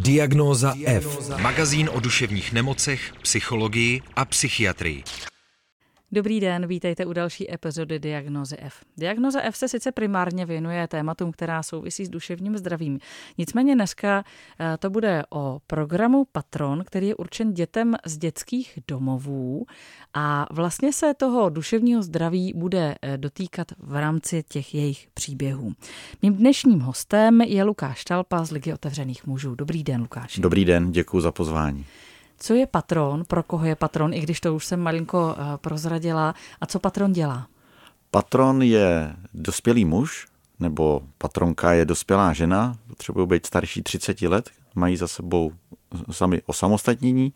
Diagnóza F. Magazín o duševních nemocech, psychologii a psychiatrii. Dobrý den, vítejte u další epizody Diagnozy F. Diagnoza F se sice primárně věnuje tématům, která souvisí s duševním zdravím. Nicméně dneska eh, to bude o programu Patron, který je určen dětem z dětských domovů a vlastně se toho duševního zdraví bude eh, dotýkat v rámci těch jejich příběhů. Mým dnešním hostem je Lukáš Talpa z Ligy otevřených mužů. Dobrý den, Lukáš. Dobrý den, děkuji za pozvání. Co je patron, pro koho je patron, i když to už jsem malinko eh, prozradila, a co patron dělá? Patron je dospělý muž, nebo patronka je dospělá žena, potřebují být starší 30 let, mají za sebou sami osamostatnění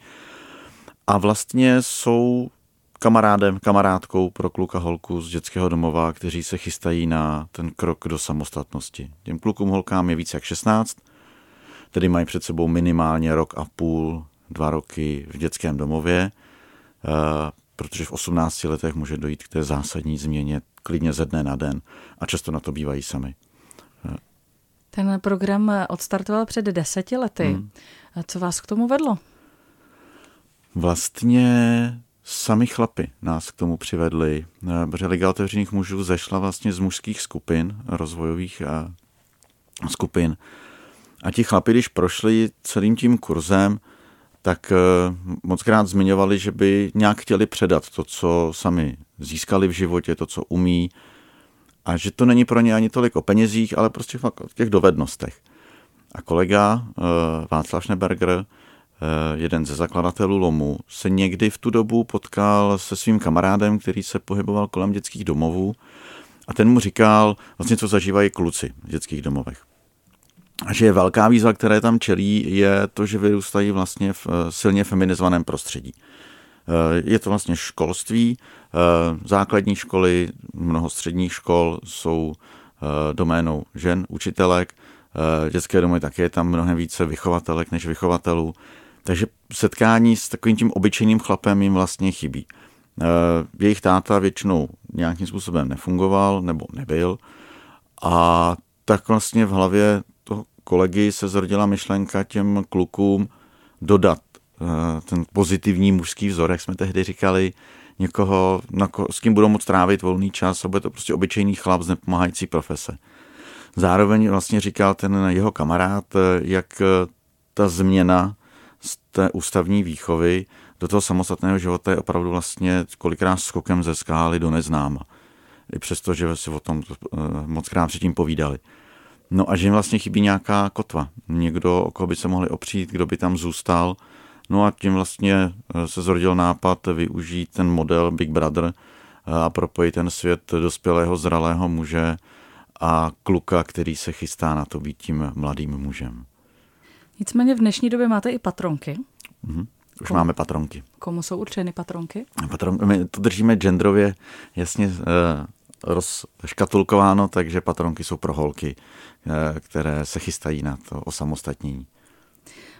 a vlastně jsou kamarádem, kamarádkou pro kluka holku z dětského domova, kteří se chystají na ten krok do samostatnosti. Těm klukům holkám je více jak 16, tedy mají před sebou minimálně rok a půl dva roky v dětském domově, eh, protože v 18 letech může dojít k té zásadní změně klidně ze dne na den a často na to bývají sami. Ten program odstartoval před deseti lety. Hmm. Co vás k tomu vedlo? Vlastně sami chlapy nás k tomu přivedli, eh, protože Liga otevřených mužů zešla vlastně z mužských skupin, rozvojových skupin. A ti chlapi, když prošli celým tím kurzem, tak eh, moc krát zmiňovali, že by nějak chtěli předat to, co sami získali v životě, to, co umí, a že to není pro ně ani tolik o penězích, ale prostě o těch dovednostech. A kolega eh, Václav Schneberger, eh, jeden ze zakladatelů Lomu, se někdy v tu dobu potkal se svým kamarádem, který se pohyboval kolem dětských domovů a ten mu říkal vlastně, co zažívají kluci v dětských domovech. A že velká výzva, které tam čelí, je to, že vyrůstají vlastně v eh, silně feminizovaném prostředí. Eh, je to vlastně školství, eh, základní školy, mnoho středních škol jsou doménou žen, učitelek, dětské domy také je tam mnohem více vychovatelek než vychovatelů. Takže setkání s takovým tím obyčejným chlapem jim vlastně chybí. Jejich táta většinou nějakým způsobem nefungoval nebo nebyl a tak vlastně v hlavě kolegy se zrodila myšlenka těm klukům dodat eh, ten pozitivní mužský vzor, jak jsme tehdy říkali, někoho, s kým budou moct trávit volný čas a bude to prostě obyčejný chlap z nepomáhající profese. Zároveň vlastně říkal ten jeho kamarád, eh, jak eh, ta změna z té ústavní výchovy do toho samostatného života je opravdu vlastně kolikrát skokem ze skály do neznáma. I přesto, že si o tom moc krát předtím povídali. No a že jim vlastně chybí nějaká kotva. Někdo, o koho by se mohli opřít, kdo by tam zůstal. No a tím vlastně eh, se zrodil nápad využít ten model Big Brother eh, a propojit ten svět dospělého zralého muže a kluka, který se chystá na to být tím mladým mužem. Nicméně v dnešní době máte i patronky. Mhm. Už Komu? máme patronky. Komu jsou určeny patronky? Patron, my to držíme genderově jasně eh, rozškatulkováno, takže patronky jsou pro holky, eh, které se chystají na to osamostatnění.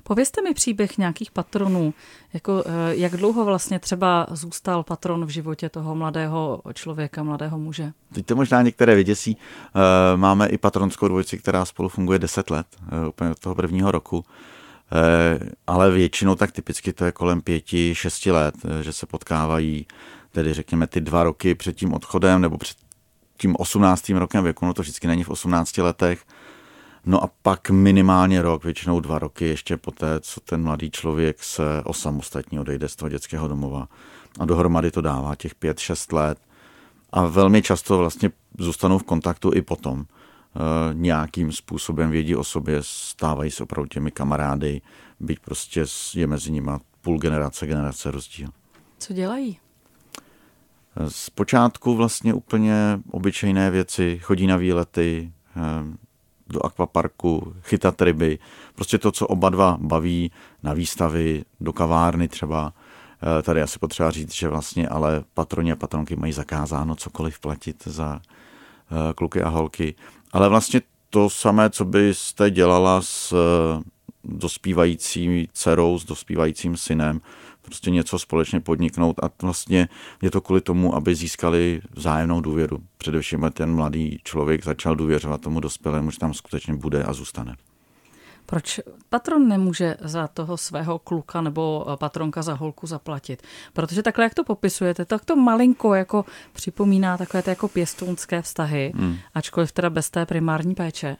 Povězte mi příběh nějakých patronů, jako eh, jak dlouho vlastně třeba zůstal patron v životě toho mladého člověka, mladého muže? Teď to možná některé vyděsí. Eh, máme i patronskou dvojici, která spolu funguje 10 let, úplně od toho prvního roku. Ale většinou tak typicky to je kolem pěti, šesti let, že se potkávají tedy řekněme ty dva roky před tím odchodem nebo před tím 18. rokem věku, no to vždycky není v 18 letech, no a pak minimálně rok, většinou dva roky ještě poté, co ten mladý člověk se osamostatní odejde z toho dětského domova. A dohromady to dává těch 5-6 let. A velmi často vlastně zůstanou v kontaktu i potom. E, nějakým způsobem vědí o sobě, stávají se opravdu těmi kamarády, byť prostě je mezi nimi půl generace, generace rozdíl. Co dělají? Zpočátku vlastně úplně obyčejné věci, chodí na výlety, eh, do akvaparku, chytat ryby, prostě to, co oba dva baví, na výstavy, do kavárny třeba. Eh, tady asi potřeba říct, že vlastně ale patroni a patronky mají zakázáno cokoliv platit za eh, kluky a holky. Ale vlastně to samé, co byste dělala s dospívající dcerou, s dospívajícím synem, prostě něco společně podniknout a vlastně je to kvůli tomu, aby získali vzájemnou důvěru. Především ten mladý člověk začal důvěřovat tomu dospělému, že tam skutečně bude a zůstane. Proč patron nemůže za toho svého kluka nebo patronka za holku zaplatit? Protože takhle, jak to popisujete, tak to malinko jako připomíná takové ty jako pěstounské vztahy, hmm. ačkoliv teda bez té primární péče.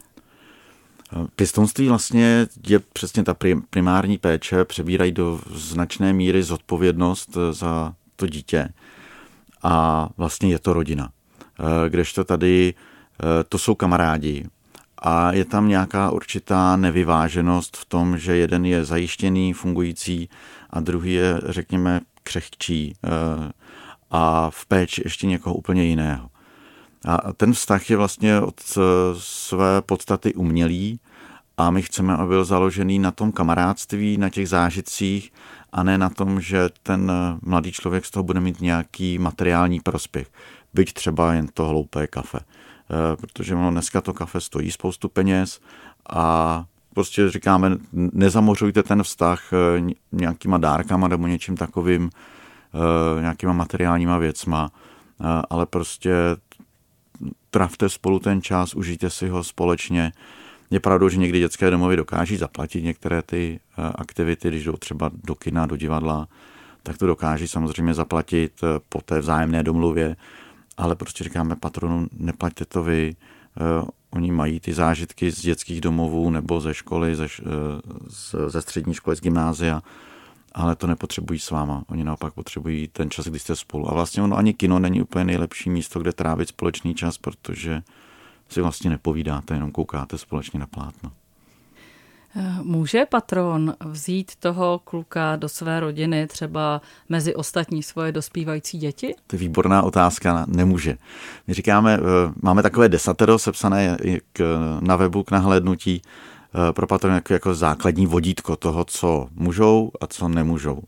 Pěstounství vlastně je přesně ta primární péče, přebírají do značné míry zodpovědnost za to dítě a vlastně je to rodina. Eh, kdežto tady eh, to jsou kamarádi a je tam nějaká určitá nevyváženost v tom, že jeden je zajištěný, fungující a druhý je, řekněme, křehčí eh, a v péči ještě někoho úplně jiného. A ten vztah je vlastně od své podstaty umělý a my chceme, aby byl založený na tom kamarádství, na těch zážitcích a ne na tom, že ten mladý člověk z toho bude mít nějaký materiální prospěch. Byť třeba jen to hloupé kafe. Eh, protože ono dneska to kafe stojí spoustu peněz a prostě říkáme, nezamořujte ten vztah nějakýma dárkama nebo něčím takovým, nějakýma materiálníma věcma, ale prostě travte spolu ten čas, užijte si ho společně. Je pravdou, že někdy dětské domovy dokáží zaplatit některé ty aktivity, když jdou třeba do kina, do divadla, tak to dokáží samozřejmě zaplatit po té vzájemné domluvě, ale prostě říkáme patronu, neplaťte to vy, uh, oni mají ty zážitky z dětských domovů nebo ze školy, ze, ze střední školy, z gymnázia, ale to nepotřebují s váma. Oni naopak potřebují ten čas, kdy jste spolu. A vlastně ono ani kino není úplně nejlepší místo, kde trávit společný čas, protože si vlastně nepovídáte, jenom koukáte společně na plátno. Může patron vzít toho kluka do své rodiny, třeba mezi ostatní svoje dospívající děti? To je výborná otázka, nemůže. My říkáme, eh, máme takové desatero sepsané na webu k nahlédnutí pro patron jako, základní vodítko toho, co můžou a co nemůžou.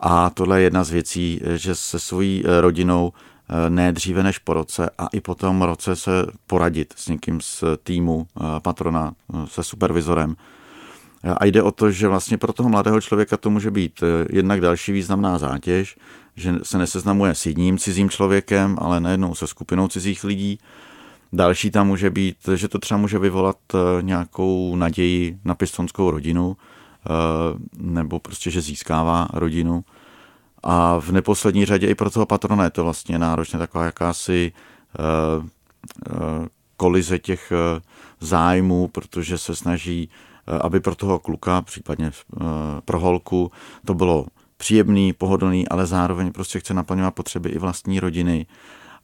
A tohle je jedna z věcí, že se svojí eh, rodinou ne dříve než po roce a i po tom roce se poradit s někým z týmu patrona, se supervizorem, a jde o to, že vlastně pro toho mladého člověka to může být eh, jednak další významná zátěž, že se neseznamuje s jedním cizím člověkem, ale najednou se skupinou cizích lidí. Další tam může být, že to třeba může vyvolat eh, nějakou naději na pistonskou rodinu, eh, nebo prostě, že získává rodinu. A v neposlední řadě i pro toho patrona je to vlastně náročně taková jakási kolize těch zájmů, protože se snaží Eh, aby pro toho kluka, případně eh, pro holku, to bylo příjemný, pohodlný, ale zároveň prostě chce naplňovat potřeby i vlastní rodiny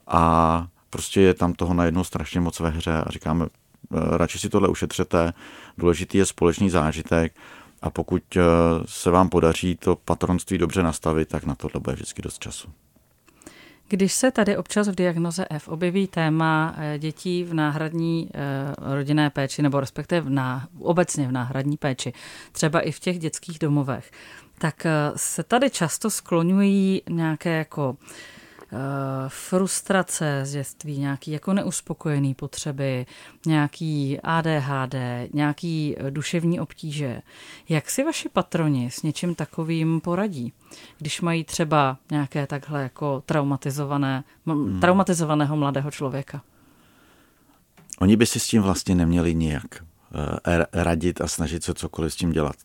a prostě je tam toho najednou strašně moc ve hře a říkáme, eh, radši si tohle ušetřete, důležitý je společný zážitek a pokud se vám podaří to patronství dobře nastavit, tak na tohle bude vždycky dost času. Když se tady občas v diagnoze F objeví téma eh, dětí v náhradní eh, rodinné péči, nebo respektive v ná, obecně v náhradní péči, třeba i v těch dětských domovech, tak eh, se tady často skloňují nějaké jako Eh, frustrace z dětství, nějaký jako neuspokojený potřeby, nějaký ADHD, nějaký duševní obtíže. Jak si vaši patroni s něčím takovým poradí, když mají třeba nějaké takhle jako traumatizované, hmm. traumatizovaného mladého člověka? Oni by si s tím vlastně neměli nijak eh, radit a snažit se cokoliv s tím dělat.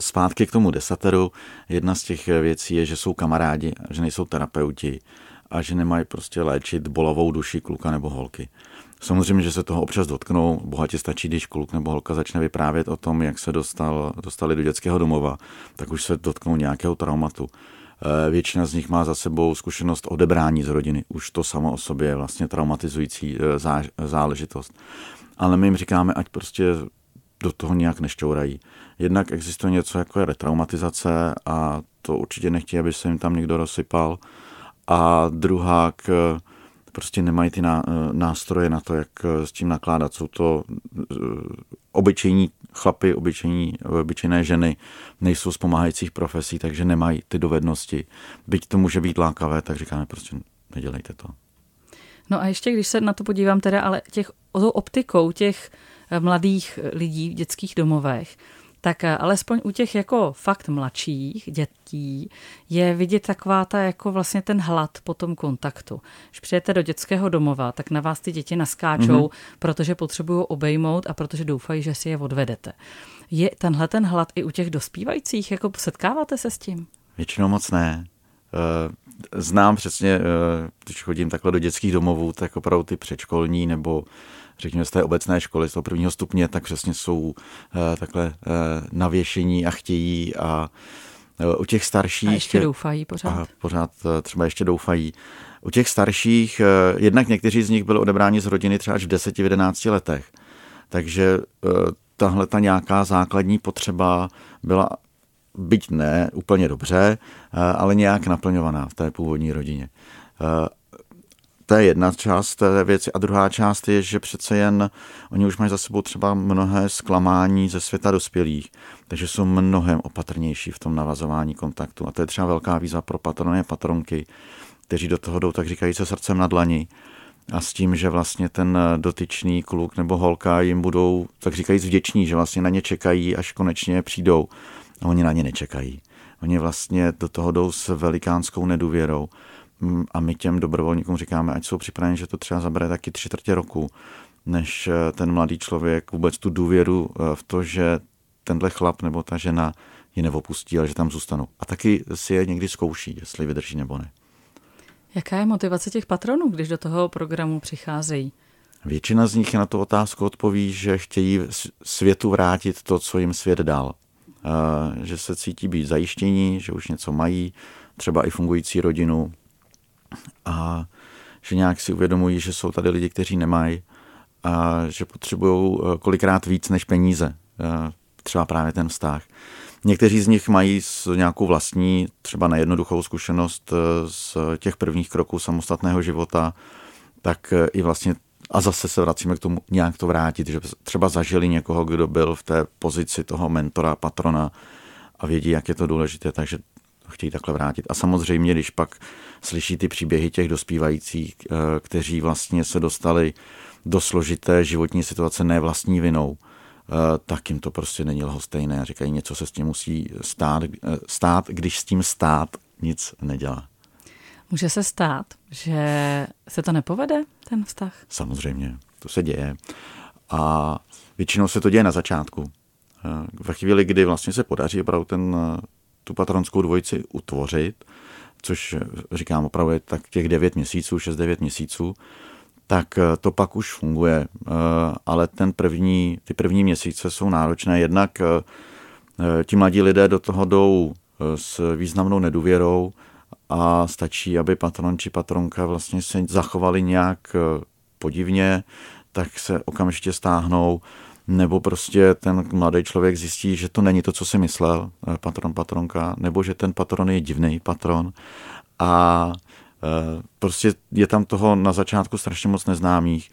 Zpátky k tomu desateru. Jedna z těch věcí je, že jsou kamarádi, že nejsou terapeuti a že nemají prostě léčit bolavou duši kluka nebo holky. Samozřejmě, že se toho občas dotknou, bohatě stačí, když kluk nebo holka začne vyprávět o tom, jak se dostal, dostali do dětského domova, tak už se dotknou nějakého traumatu. Eh, většina z nich má za sebou zkušenost odebrání z rodiny. Už to samo o sobě je vlastně traumatizující eh, záležitost. Ale my jim říkáme, ať prostě do toho nějak nešťourají. Jednak existuje něco jako je retraumatizace a to určitě nechtějí, aby se jim tam někdo rozsypal a druhá k prostě nemají ty nástroje na to, jak s tím nakládat. Jsou to eh, obyčejní chlapy, obyčejní, obyčejné ženy, nejsou z pomáhajících profesí, takže nemají ty dovednosti. Byť to může být lákavé, tak říkáme prostě nedělejte to. No a ještě, když se na to podívám teda, ale těch optikou těch eh, mladých lidí v dětských domovech, tak eh, alespoň u těch jako fakt mladších dětí je vidět taková ta jako vlastně ten hlad po tom kontaktu. Když přijete do dětského domova, tak na vás ty děti naskáčou, mm-hmm. protože potřebují obejmout a protože doufají, že si je odvedete. Je tenhle ten hlad i u těch dospívajících? Jako setkáváte se s tím? Většinou moc ne. Eh, znám přesně, eh, když chodím takhle do dětských domovů, tak opravdu ty předškolní nebo řekněme z té obecné školy, z toho prvního stupně, tak přesně jsou eh, takhle navěšení a chtějí a u těch starších... A ještě doufají pořád. A pořád třeba ještě doufají. U těch starších, jednak někteří z nich byli odebráni z rodiny třeba až v 10-11 letech. Takže tahle ta nějaká základní potřeba byla byť ne úplně dobře, eh, ale nějak naplňovaná v té původní rodině. To je jedna část té věci. A druhá část je, že přece jen oni už mají za sebou třeba mnohé zklamání ze světa dospělých, takže jsou mnohem opatrnější v tom navazování kontaktu. A to je třeba velká výzva pro patrony a patronky, kteří do toho jdou, tak říkají se srdcem na dlani a s tím, že vlastně ten dotyčný kluk nebo holka jim budou, tak říkají, vděční, že vlastně na ně čekají, až konečně přijdou a oni na ně nečekají. Oni vlastně do toho jdou s velikánskou nedůvěrou a my těm dobrovolníkům říkáme, ať jsou připraveni, že to třeba zabere taky tři čtvrtě roku, než eh, ten mladý člověk vůbec tu důvěru eh, v to, že tenhle chlap nebo ta žena ji neopustí, ale že tam zůstanou. A taky si je někdy zkouší, jestli vydrží nebo ne. Jaká je motivace těch patronů, když do toho programu přicházejí? Většina z nich na tu otázku odpoví, že chtějí světu vrátit to, co jim svět dal že se cítí být zajištění, že už něco mají, třeba i fungující rodinu a že nějak si uvědomují, že jsou tady lidi, kteří nemají a že potřebují eh, kolikrát víc než peníze, eh, třeba právě ten vztah. Někteří z nich mají nějakou vlastní, třeba nejednoduchou zkušenost eh, z těch prvních kroků samostatného života, tak i vlastně a zase se vracíme k tomu nějak to vrátit, že třeba zažili někoho, kdo byl v té pozici toho mentora, patrona a vědí, jak je to důležité, takže chtějí takhle vrátit. A samozřejmě, když pak slyší ty příběhy těch dospívajících, eh, kteří vlastně se dostali do složité životní situace ne vlastní vinou, eh, tak jim to prostě není lhostejné. Říkají, něco se s tím musí stát, eh, stát, když s tím stát nic nedělá. Může se stát, že se to nepovede, ten vztah? Samozřejmě, to se děje. A většinou se to děje na začátku. Ve chvíli, kdy vlastně se podaří opravdu ten, tu patronskou dvojici utvořit, což eh, říkám opravdu je tak těch 9 měsíců, 6-9 měsíců, tak to pak už funguje. Ale ten první, ty první měsíce jsou náročné. Jednak ti mladí lidé do toho jdou s významnou nedůvěrou, a stačí, aby patron či patronka vlastně se zachovali nějak eh, podivně, tak se okamžitě stáhnou, nebo prostě ten mladý člověk zjistí, že to není to, co si myslel, eh, patron, patronka, nebo že ten patron je divný patron. A eh, prostě je tam toho na začátku strašně moc neznámých.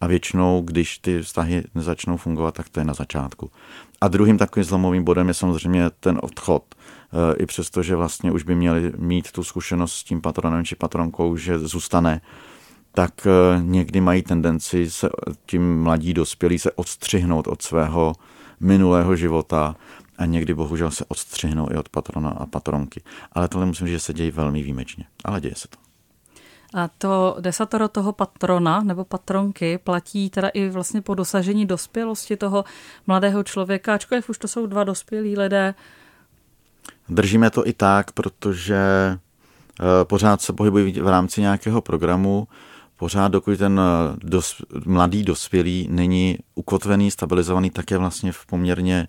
A většinou, když ty vztahy nezačnou fungovat, tak to je na začátku. A druhým takovým zlomovým bodem je samozřejmě ten odchod. I přesto, že vlastně už by měli mít tu zkušenost s tím patronem či patronkou, že zůstane, tak eh, někdy mají tendenci se tím mladí dospělí se odstřihnout od svého minulého života a někdy bohužel se odstřihnou i od patrona a patronky. Ale tohle musím říct, že se děje velmi výjimečně. Ale děje se to. A to desatoro toho patrona nebo patronky platí teda i vlastně po dosažení dospělosti toho mladého člověka, ačkoliv už to jsou dva dospělí lidé, Držíme to i tak, protože eh, pořád se pohybují v rámci nějakého programu, pořád dokud ten eh, dos, mladý dospělý není ukotvený, stabilizovaný, tak je vlastně v poměrně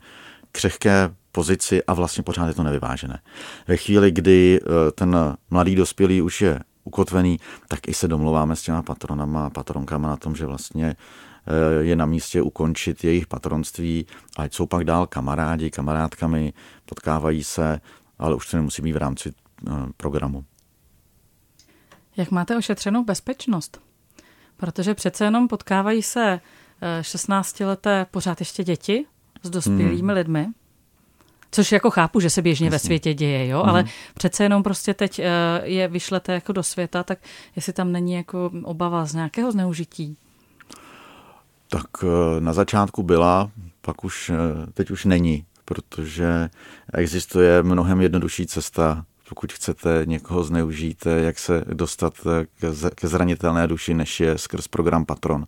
křehké pozici a vlastně pořád je to nevyvážené. Ve chvíli, kdy eh, ten mladý dospělý už je ukotvený, tak i se domluváme s těma patronama a patronkama na tom, že vlastně je na místě ukončit jejich patronství, ať jsou pak dál kamarádi, kamarádkami, potkávají se, ale už to nemusí být v rámci eh, programu. Jak máte ošetřenou bezpečnost? Protože přece jenom potkávají se 16-leté eh, pořád ještě děti s dospělými hmm. lidmi, což jako chápu, že se běžně Jasně. ve světě děje, jo, hmm. ale přece jenom prostě teď eh, je vyšlete jako do světa, tak jestli tam není jako obava z nějakého zneužití? Tak na začátku byla, pak už, teď už není protože existuje mnohem jednodušší cesta, pokud chcete někoho zneužít, jak se dostat ke zranitelné duši, než je skrz program Patron.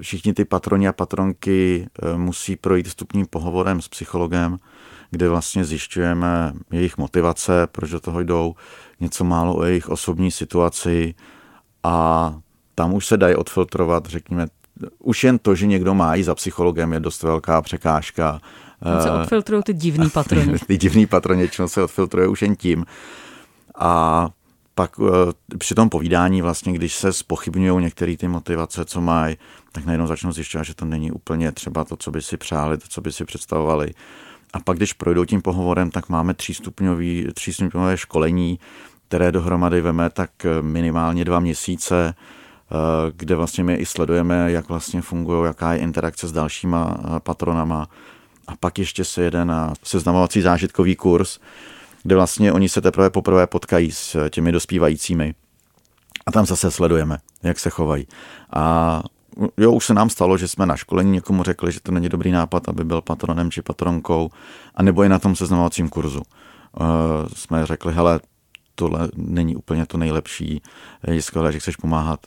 Všichni ty patroni a patronky musí projít vstupním pohovorem s psychologem, kde vlastně zjišťujeme jejich motivace, proč do toho jdou, něco málo o jejich osobní situaci a tam už se dají odfiltrovat, řekněme, už jen to, že někdo má i za psychologem, je dost velká překážka. Tam se eh, odfiltrují ty divný patroni. ty divný patroni, čím se odfiltruje už jen tím. A pak eh, při tom povídání vlastně, když se spochybňují některé ty motivace, co mají, tak najednou začnou zjišťovat, že to není úplně třeba to, co by si přáli, to, co by si představovali. A pak, když projdou tím pohovorem, tak máme třístupňový, třístupňové školení, které dohromady veme tak minimálně dva měsíce, eh, kde vlastně my i sledujeme, jak vlastně fungují, jaká je interakce s dalšíma eh, patronama. A pak ještě se jede na seznamovací zážitkový kurz, kde vlastně oni se teprve poprvé potkají s těmi dospívajícími. A tam zase sledujeme, jak se chovají. A jo, už se nám stalo, že jsme na školení někomu řekli, že to není dobrý nápad, aby byl patronem či patronkou, a nebo i na tom seznamovacím kurzu. Uh, jsme řekli, hele, tohle není úplně to nejlepší, je skvělé, že chceš pomáhat,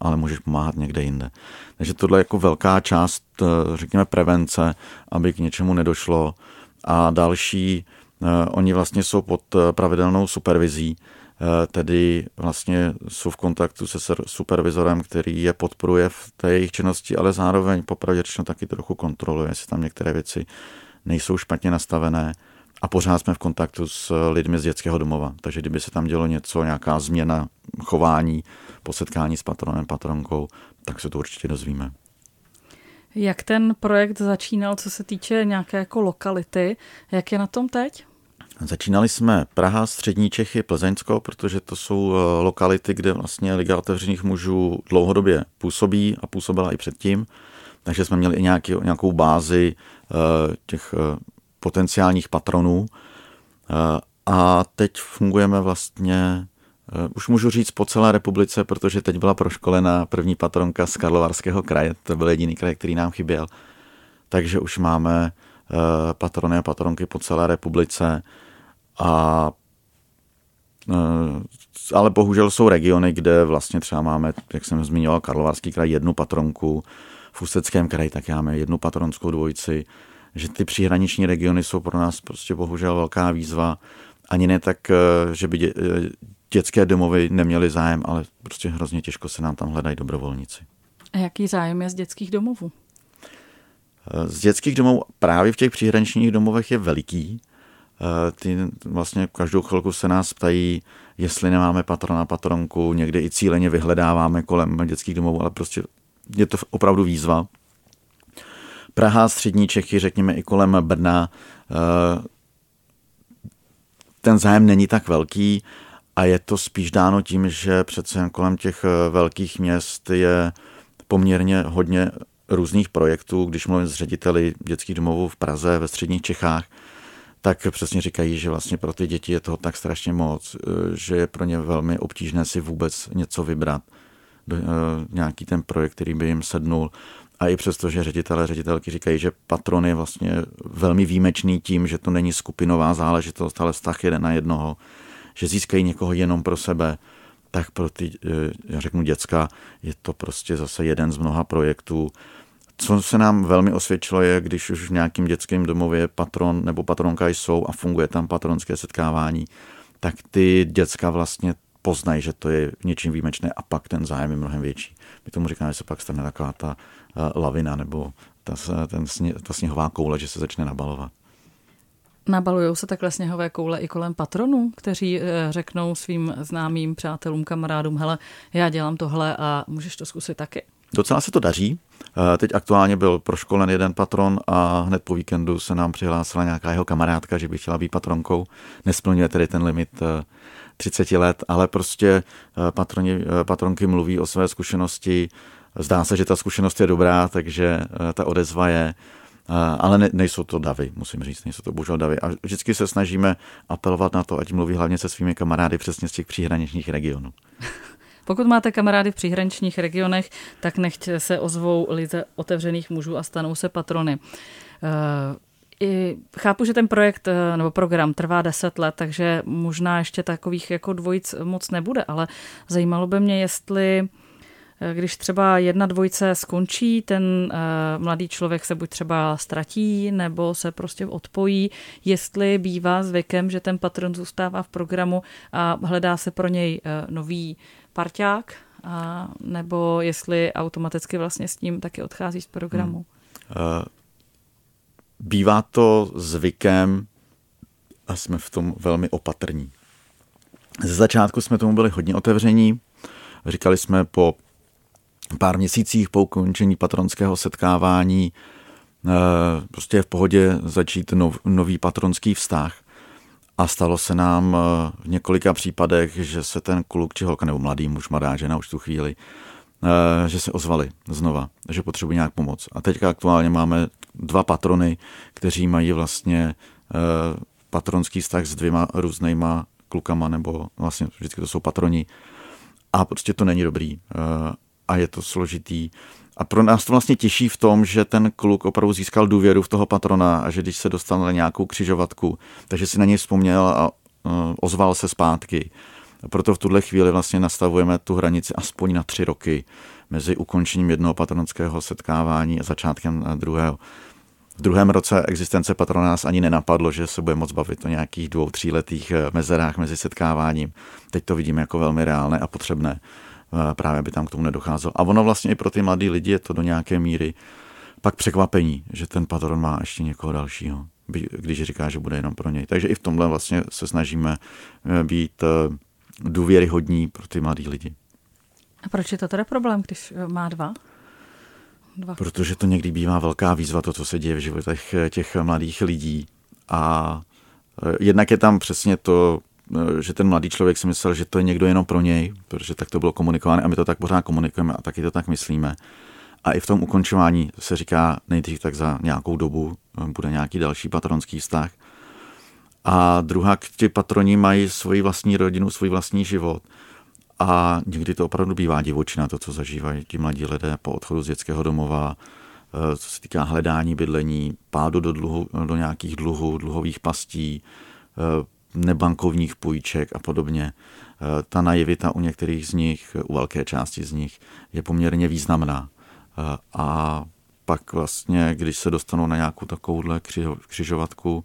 ale můžeš pomáhat někde jinde. Takže tohle je jako velká část, eh, řekněme, prevence, aby k něčemu nedošlo. A další, uh, oni vlastně jsou pod pravidelnou supervizí, Eh, tedy vlastně jsou v kontaktu se supervizorem, který je podporuje v té jejich činnosti, ale zároveň popravdě řečeno taky trochu kontroluje, jestli tam některé věci nejsou špatně nastavené a pořád jsme v kontaktu s lidmi z dětského domova. Takže kdyby se tam dělo něco, nějaká změna chování po setkání s patronem, patronkou, tak se to určitě dozvíme. Jak ten projekt začínal, co se týče nějaké jako lokality? Jak je na tom teď? Začínali jsme Praha, Střední Čechy, Plzeňsko, protože to jsou eh, lokality, kde vlastně Liga otevřených mužů dlouhodobě působí a působila i předtím. Takže jsme měli i nějaký, nějakou bázi eh, těch eh, potenciálních patronů. A teď fungujeme vlastně, už můžu říct po celé republice, protože teď byla proškolena první patronka z Karlovarského kraje. To byl jediný kraj, který nám chyběl. Takže už máme patrony a patronky po celé republice. A eh, ale bohužel jsou regiony, kde vlastně třeba máme, jak jsem zmiňoval, Karlovarský kraj jednu patronku, v Ústeckém kraji tak máme jednu patronskou dvojici, že ty příhraniční regiony jsou pro nás prostě bohužel velká výzva. Ani ne tak, eh, že by eh, dětské domovy neměly zájem, ale prostě hrozně těžko se nám tam hledají dobrovolníci. A jaký zájem je z dětských domovů? Z dětských domovů právě v těch příhraničních domovech je veliký. Eh, ty vlastně každou chvilku se nás ptají, jestli nemáme patrona, patronku, někdy i cíleně vyhledáváme kolem dětských domovů, ale prostě je to opravdu výzva. Praha, střední Čechy, řekněme i kolem Brna, eh, ten zájem není tak velký a je to spíš dáno tím, že přece kolem těch eh, velkých měst je poměrně hodně různých projektů. Když mluvím s řediteli dětských domovů v Praze, ve středních Čechách, tak přesně říkají, že vlastně pro ty děti je toho tak strašně moc, eh, že je pro ně velmi obtížné si vůbec něco vybrat, nějaký ten projekt, který by jim sednul. A i přesto, že ředitelé, ředitelky říkají, že patron je vlastně velmi výjimečný tím, že to není skupinová záležitost, ale vztah jeden na jednoho, že získají někoho jenom pro sebe, tak pro ty, eh, já řeknu děcka, je to prostě zase jeden z mnoha projektů, co se nám velmi osvědčilo je, když už v nějakým dětském domově patron nebo patronka jsou a funguje tam patronské setkávání, tak ty děcka vlastně poznají, že to je něčím výjimečné a pak ten zájem je mnohem větší. My tomu říkáme, že se pak stane taková ta eh, lavina nebo ta, ten, ta sněhová koule, že se začne nabalovat. Nabalují se takhle sněhové koule i kolem patronů, kteří eh, řeknou svým známým přátelům, kamarádům, hele, já dělám tohle a můžeš to zkusit taky. Docela se to daří. Eh, teď aktuálně byl proškolen jeden patron a hned po víkendu se nám přihlásila nějaká jeho kamarádka, že by chtěla být patronkou. Nesplňuje tedy ten limit 30 eh, let, ale prostě eh, patroni, patronky mluví o své zkušenosti. Zdá se, že ta zkušenost je dobrá, takže ta odezva je, ale ne, nejsou to davy, musím říct, nejsou to bohužel davy. A vždycky se snažíme apelovat na to, ať mluví hlavně se svými kamarády přesně z těch příhraničních regionů. Pokud máte kamarády v příhraničních regionech, tak nechť se ozvou lize otevřených mužů a stanou se patrony. Eh, chápu, že ten projekt eh, nebo program trvá 10 let, takže možná ještě takových jako dvojic moc nebude, ale zajímalo by mě, jestli eh, když třeba jedna dvojce skončí, ten uh, mladý člověk se buď třeba ztratí, nebo se prostě odpojí, jestli bývá zvykem, že ten patron zůstává v programu a hledá se pro něj uh, nový parťák, a, nebo jestli automaticky vlastně s tím taky odchází z programu. Hmm. Uh, bývá to zvykem a jsme v tom velmi opatrní. Ze začátku jsme tomu byli hodně otevření. Říkali jsme po pár měsících po ukončení patronského setkávání eh, prostě je v pohodě začít nov, nový patronský vztah. A stalo se nám eh, v několika případech, že se ten kluk či holka, nebo mladý muž, mladá žena už tu chvíli, eh, že se ozvali znova, že potřebují nějak pomoc. A teďka aktuálně máme dva patrony, kteří mají vlastně eh, patronský vztah s dvěma různýma klukama, nebo vlastně vždycky to jsou patroni. A prostě to není dobrý. A je to složitý. A pro nás to vlastně těší v tom, že ten kluk opravdu získal důvěru v toho patrona a že když se dostal na nějakou křižovatku, takže si na něj vzpomněl a uh, ozval se zpátky. Proto v tuhle chvíli vlastně nastavujeme tu hranici aspoň na tři roky mezi ukončením jednoho patronského setkávání a začátkem druhého. V druhém roce existence patrona nás ani nenapadlo, že se bude moc bavit o nějakých dvou, tříletých eh, mezerách mezi setkáváním. Teď to vidíme jako velmi reálné a potřebné. Eh, právě by tam k tomu nedocházelo. A ono vlastně i pro ty mladý lidi je to do nějaké míry pak překvapení, že ten patron má ještě někoho dalšího, když říká, že bude jenom pro něj. Takže i v tomhle vlastně se snažíme eh, být eh, důvěryhodní pro ty mladý lidi. A proč je to teda problém, když má dva? dva? Protože to někdy bývá velká výzva, to, co se děje v životech těch mladých lidí. A jednak je tam přesně to Eh, že ten mladý člověk si myslel, že to je někdo jenom pro něj, protože tak to bylo komunikované a my to tak pořád komunikujeme a taky to tak myslíme. A i v tom ukončování se říká nejdřív tak za nějakou dobu eh, bude nějaký další patronský vztah. A druhá, ti patroni mají svoji vlastní rodinu, svůj vlastní život. A někdy to opravdu bývá divočina, to, co zažívají ti mladí lidé po odchodu z dětského domova, eh, co se týká hledání bydlení, pádu do, dluhu, do nějakých dluhů, dluhových pastí, nebankovních půjček a podobně. Eh, ta naivita u některých z nich, u velké části z nich, je poměrně významná. Eh, a pak vlastně, když se dostanou na nějakou takovouhle křižovatku,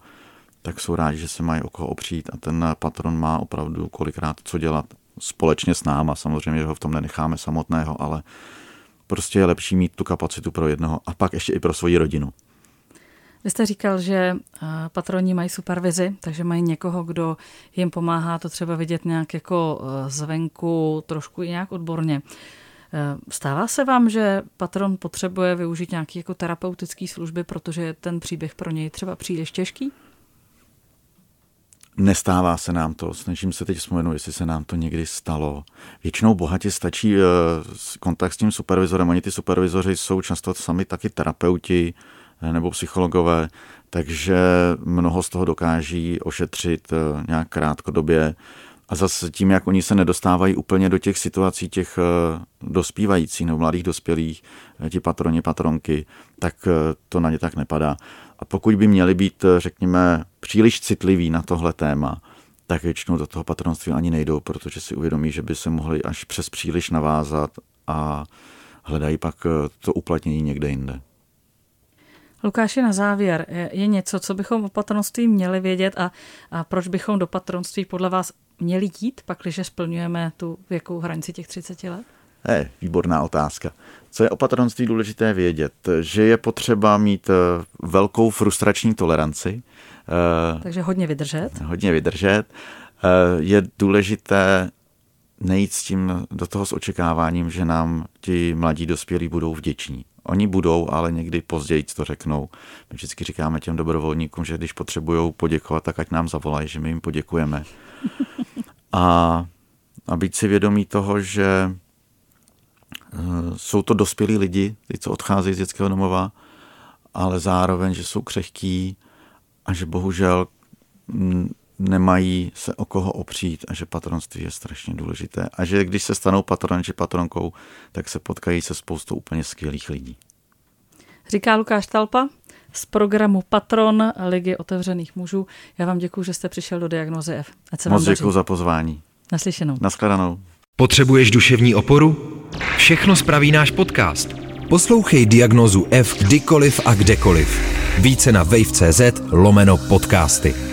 tak jsou rádi, že se mají o koho opřít a ten patron má opravdu kolikrát co dělat společně s náma. Samozřejmě, že ho v tom nenecháme samotného, ale prostě je lepší mít tu kapacitu pro jednoho a pak ještě i pro svoji rodinu. Vy jste říkal, že eh, patroni mají supervizi, takže mají někoho, kdo jim pomáhá to třeba vidět nějak jako eh, zvenku, trošku i nějak odborně. Eh, stává se vám, že patron potřebuje využít nějaký jako terapeutický služby, protože ten příběh pro něj třeba příliš těžký? Nestává se nám to, snažím se teď vzpomenout, jestli se nám to někdy stalo. Většinou bohatě stačí kontakt s tím supervizorem, oni ty supervizoři jsou často sami taky terapeuti, nebo psychologové, takže mnoho z toho dokáží ošetřit eh, nějak krátkodobě. A zase tím, jak oni se nedostávají úplně do těch situací těch eh, dospívajících nebo mladých dospělých, eh, ti patroni, patronky, tak to na ně tak nepadá. A pokud by měli být, řekněme, příliš citliví na tohle téma, tak většinou do toho patronství ani nejdou, protože si uvědomí, že by se mohli až přes příliš navázat a hledají pak to uplatnění někde jinde. Lukáši, na závěr, je něco, co bychom o patronství měli vědět a, a proč bychom do patronství podle vás měli jít, pakliže splňujeme tu věkou hranici těch 30 let? Je, výborná otázka. Co je o patronství důležité vědět? Že je potřeba mít eh, velkou frustrační toleranci. Eh, Takže hodně vydržet. Hodně vydržet. Eh, je důležité nejít s tím do toho s očekáváním, že nám ti mladí dospělí budou vděční. Oni budou, ale někdy později to řeknou. My vždycky říkáme těm dobrovolníkům, že když potřebují poděkovat, tak ať nám zavolají, že my jim poděkujeme. A, a být si vědomí toho, že eh, jsou to dospělí lidi, ty, co odcházejí z dětského domova, ale zároveň, že jsou křehkí a že bohužel mm, nemají se o koho opřít a že patronství je strašně důležité. A že když se stanou patronem či patronkou, tak se potkají se spoustou úplně skvělých lidí. Říká Lukáš Talpa, z programu Patron Ligy otevřených mužů. Já vám děkuji, že jste přišel do Diagnozy F. Ať se Moc děkuji za pozvání. Naslyšenou. Naschledanou. Potřebuješ duševní oporu? Všechno spraví náš podcast. Poslouchej Diagnozu F kdykoliv a kdekoliv. Více na wave.cz lomeno podcasty.